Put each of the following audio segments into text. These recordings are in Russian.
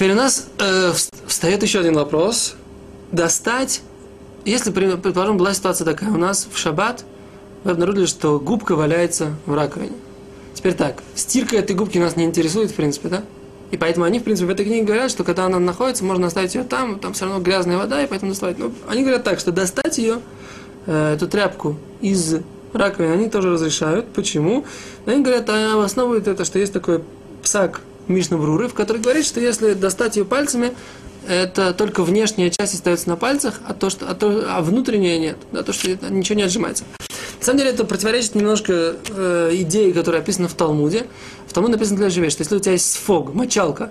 Теперь у нас э, встает еще один вопрос. Достать, если, предположим, была ситуация такая, у нас в шаббат вы обнаружили, что губка валяется в раковине. Теперь так, стирка этой губки нас не интересует, в принципе, да? И поэтому они, в принципе, в этой книге говорят, что когда она находится, можно оставить ее там, там все равно грязная вода, и поэтому доставать. Но они говорят так, что достать ее, э, эту тряпку из раковины, они тоже разрешают. Почему? Они говорят, а обосновывают это, что есть такой псак Мишна Бруры, в которой говорит, что если достать ее пальцами, это только внешняя часть остается на пальцах, а, то, что, а, то, а внутренняя нет. Да, то, что ничего не отжимается. На самом деле это противоречит немножко э, идее, которая описана в Талмуде. В Талмуде написано для живей, что если у тебя есть сфог, мочалка,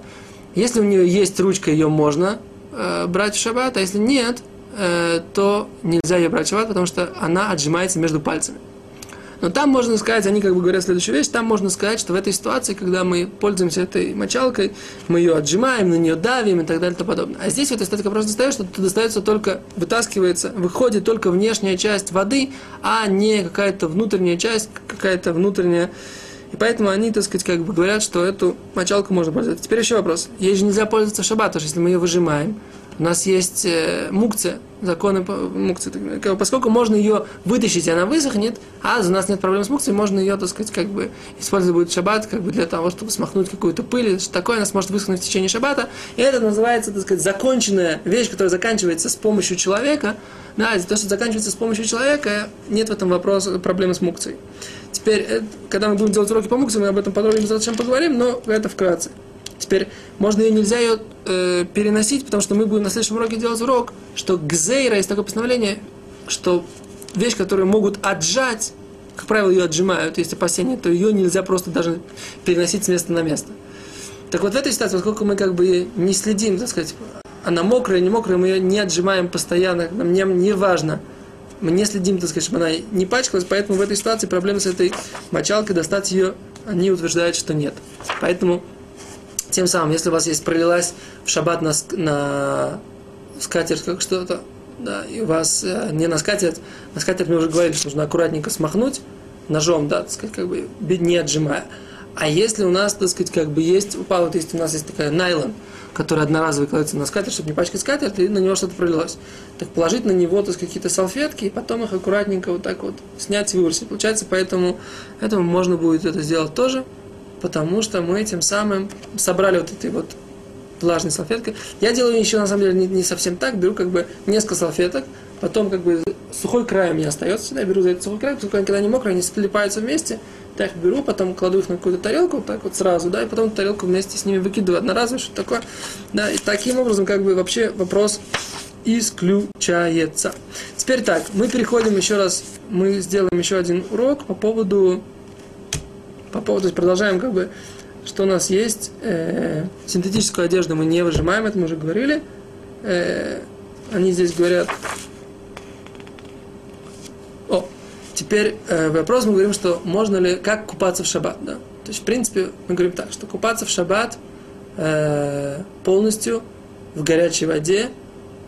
если у нее есть ручка, ее можно э, брать в шаббат, а если нет, э, то нельзя ее брать в шаббат, потому что она отжимается между пальцами. Но там можно сказать, они как бы говорят следующую вещь, там можно сказать, что в этой ситуации, когда мы пользуемся этой мочалкой, мы ее отжимаем, на нее давим и так далее и тому подобное. А здесь в этой ситуации просто достаешь, что достается только, вытаскивается, выходит только внешняя часть воды, а не какая-то внутренняя часть, какая-то внутренняя и поэтому они, так сказать, как бы говорят, что эту мочалку можно пользоваться. Теперь еще вопрос. Ей же нельзя пользоваться в если мы ее выжимаем, у нас есть э, мукция, законы мукции. Поскольку можно ее вытащить, и она высохнет, а у нас нет проблем с мукцией, можно ее, так сказать, как бы использовать будет шаббат, как бы для того, чтобы смахнуть какую-то пыль, что такое, она сможет высохнуть в течение шаббата. И это называется, так сказать, законченная вещь, которая заканчивается с помощью человека. Да, то, что заканчивается с помощью человека, нет в этом вопроса проблемы с мукцией. Теперь, э, когда мы будем делать уроки по мукции, мы об этом подробнее зачем поговорим, но это вкратце. Теперь можно ее нельзя ее э, переносить, потому что мы будем на следующем уроке делать урок, что гзейра есть такое постановление, что вещь, которую могут отжать, как правило, ее отжимают, есть опасения, то ее нельзя просто даже переносить с места на место. Так вот в этой ситуации, поскольку мы как бы не следим, так сказать, она мокрая, не мокрая, мы ее не отжимаем постоянно, нам не, не важно, мы не следим, так сказать, чтобы она не пачкалась, поэтому в этой ситуации проблема с этой мочалкой, достать ее, они утверждают, что нет. Поэтому тем самым, если у вас есть пролилась в шаббат на, на скатерть как что-то, да, и у вас э, не на скатерть, на скатерть мы уже говорили, что нужно аккуратненько смахнуть ножом, да, так сказать, как бы не отжимая. А если у нас, так сказать, как бы есть, упал, вот есть у нас есть такая найлон, который одноразовый кладется на скатерть, чтобы не пачкать скатерть, и на него что-то пролилось. Так положить на него, так сказать, какие-то салфетки, и потом их аккуратненько вот так вот снять и выбросить. Получается, поэтому этому можно будет это сделать тоже потому что мы этим самым собрали вот этой вот влажной салфеткой. Я делаю еще на самом деле не, не совсем так, беру как бы несколько салфеток, потом как бы сухой край у меня остается, я беру за этот сухой край, поскольку они когда они мокрые, они слипаются вместе, я их беру, потом кладу их на какую-то тарелку, так вот сразу, да, и потом тарелку вместе с ними выкидываю одноразово, что такое, да, и таким образом как бы вообще вопрос исключается. Теперь так, мы переходим еще раз, мы сделаем еще один урок по поводу по поводу, то есть продолжаем как бы, что у нас есть, э, синтетическую одежду мы не выжимаем, это мы уже говорили. Э, они здесь говорят, о, теперь э, вопрос мы говорим, что можно ли, как купаться в шаббат, да. То есть, в принципе, мы говорим так, что купаться в шаббат э, полностью в горячей воде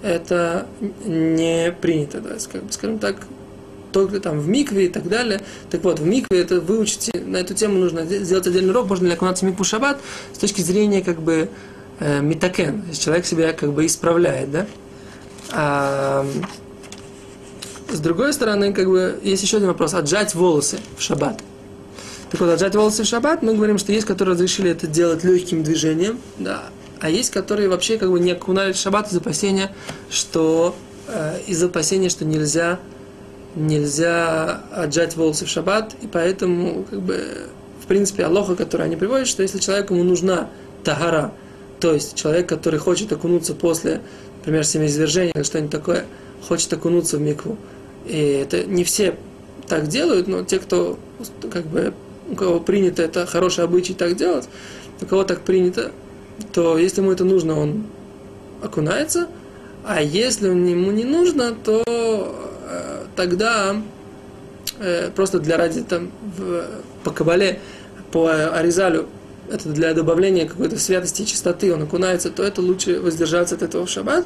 это не принято, да, скажем так, только там в микве и так далее. Так вот, в микве это выучите, на эту тему нужно сделать отдельный урок, можно ли окунаться в микву шаббат с точки зрения как бы э, есть человек себя как бы исправляет, да. А, с другой стороны, как бы, есть еще один вопрос, отжать волосы в шаббат. Так вот, отжать волосы в шаббат, мы говорим, что есть, которые разрешили это делать легким движением, да, а есть, которые вообще как бы не окунали в шаббат из опасения, что э, из опасения, что нельзя нельзя отжать волосы в шаббат, и поэтому, как бы, в принципе, алоха, который они приводят, что если человеку ему нужна тагара, то есть человек, который хочет окунуться после, например, семяизвержения или что-нибудь такое, хочет окунуться в микву, и это не все так делают, но те, кто, как бы, у кого принято это хороший обычай так делать, у кого так принято, то если ему это нужно, он окунается, а если ему не нужно, то тогда э, просто для ради там в, по кабале, по Аризалю, это для добавления какой-то святости и чистоты, он окунается, то это лучше воздержаться от этого в шаббат.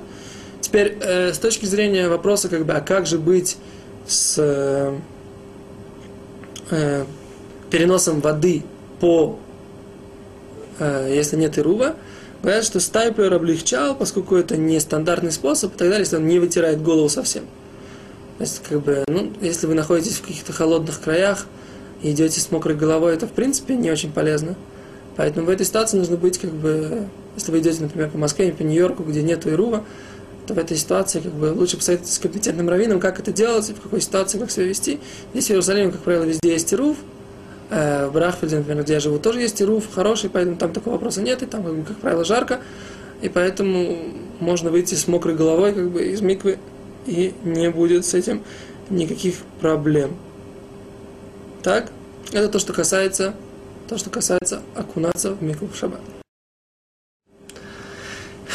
Теперь, э, с точки зрения вопроса, как бы, а как же быть с э, э переносом воды по, э, если нет ирува, Понятно, что стайплер облегчал, поскольку это не стандартный способ и так далее, если он не вытирает голову совсем. То есть, как бы, ну, если вы находитесь в каких-то холодных краях и идете с мокрой головой, это, в принципе, не очень полезно. Поэтому в этой ситуации нужно быть, как бы, если вы идете, например, по Москве, по Нью-Йорку, где нет Ирува, то в этой ситуации, как бы, лучше посоветовать с компетентным раввином, как это делать, в какой ситуации, как себя вести. Здесь в Иерусалиме, как правило, везде есть Ирув, Э, в Рахфельде, например, где я живу, тоже есть и руф хороший, поэтому там такого вопроса нет, и там, как правило, жарко. И поэтому можно выйти с мокрой головой как бы из миквы, и не будет с этим никаких проблем. Так, это то, что касается, то, что касается окунаться в микву в шаббат.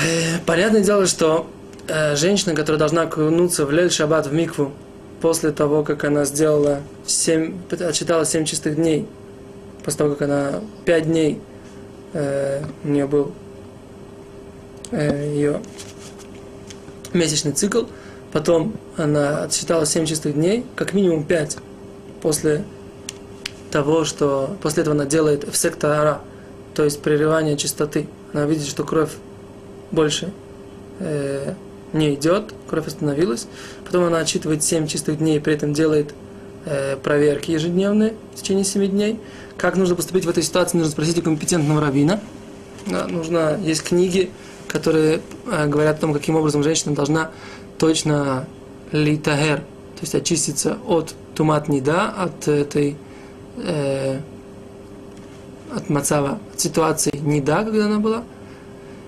Э, понятное дело, что э, женщина, которая должна окунуться в лель шаббат в микву, после того, как она сделала 7, отчитала 7 чистых дней, после того, как она 5 дней э, у нее был э, ее месячный цикл, потом она отсчитала 7 чистых дней, как минимум 5 после того, что после этого она делает эфсектора, то есть прерывание чистоты. Она видит, что кровь больше э, не идет, кровь остановилась. Потом она отчитывает 7 чистых дней, при этом делает э, проверки ежедневные в течение 7 дней. Как нужно поступить в этой ситуации, нужно спросить у компетентного равина. Да, нужно, есть книги, которые э, говорят о том, каким образом женщина должна точно литагер, то есть очиститься от тумат неда, от этой э, от мацава, от ситуации неда, когда она была,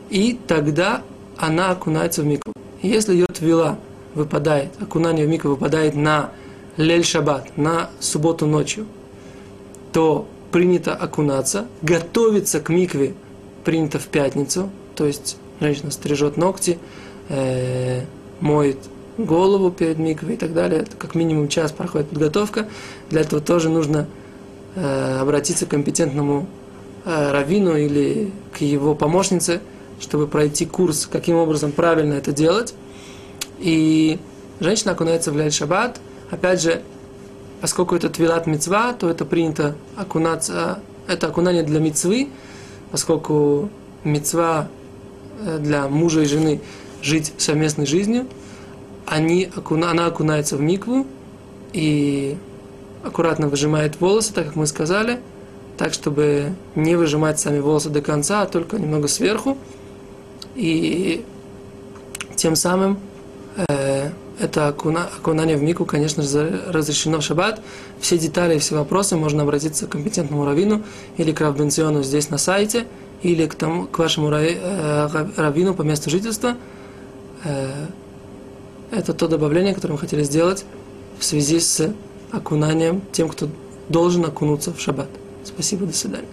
и тогда она окунается в микву. Если ее твила выпадает, окунание в микву выпадает на лель шаббат, на субботу ночью, то принято окунаться, готовиться к микве принято в пятницу, то есть женщина стрижет ногти, э, моет голову перед миквой и так далее. Это как минимум час проходит подготовка. Для этого тоже нужно э, обратиться к компетентному э, раввину или к его помощнице – чтобы пройти курс, каким образом правильно это делать. И женщина окунается в Ляль Шаббат. Опять же, поскольку это твилат мецва, то это принято окунаться, это окунание для мецвы, поскольку мецва э, для мужа и жены жить совместной жизнью, они, она окунается в микву и аккуратно выжимает волосы, так как мы сказали, так, чтобы не выжимать сами волосы до конца, а только немного сверху и тем самым э, это окуна, окунание в мику, конечно же, разрешено в шаббат. Все детали, все вопросы можно обратиться к компетентному раввину или к равбенциону здесь на сайте, или к, тому, к вашему э, раввину по месту жительства. Э, это то добавление, которое мы хотели сделать в связи с окунанием тем, кто должен окунуться в шаббат. Спасибо, до свидания.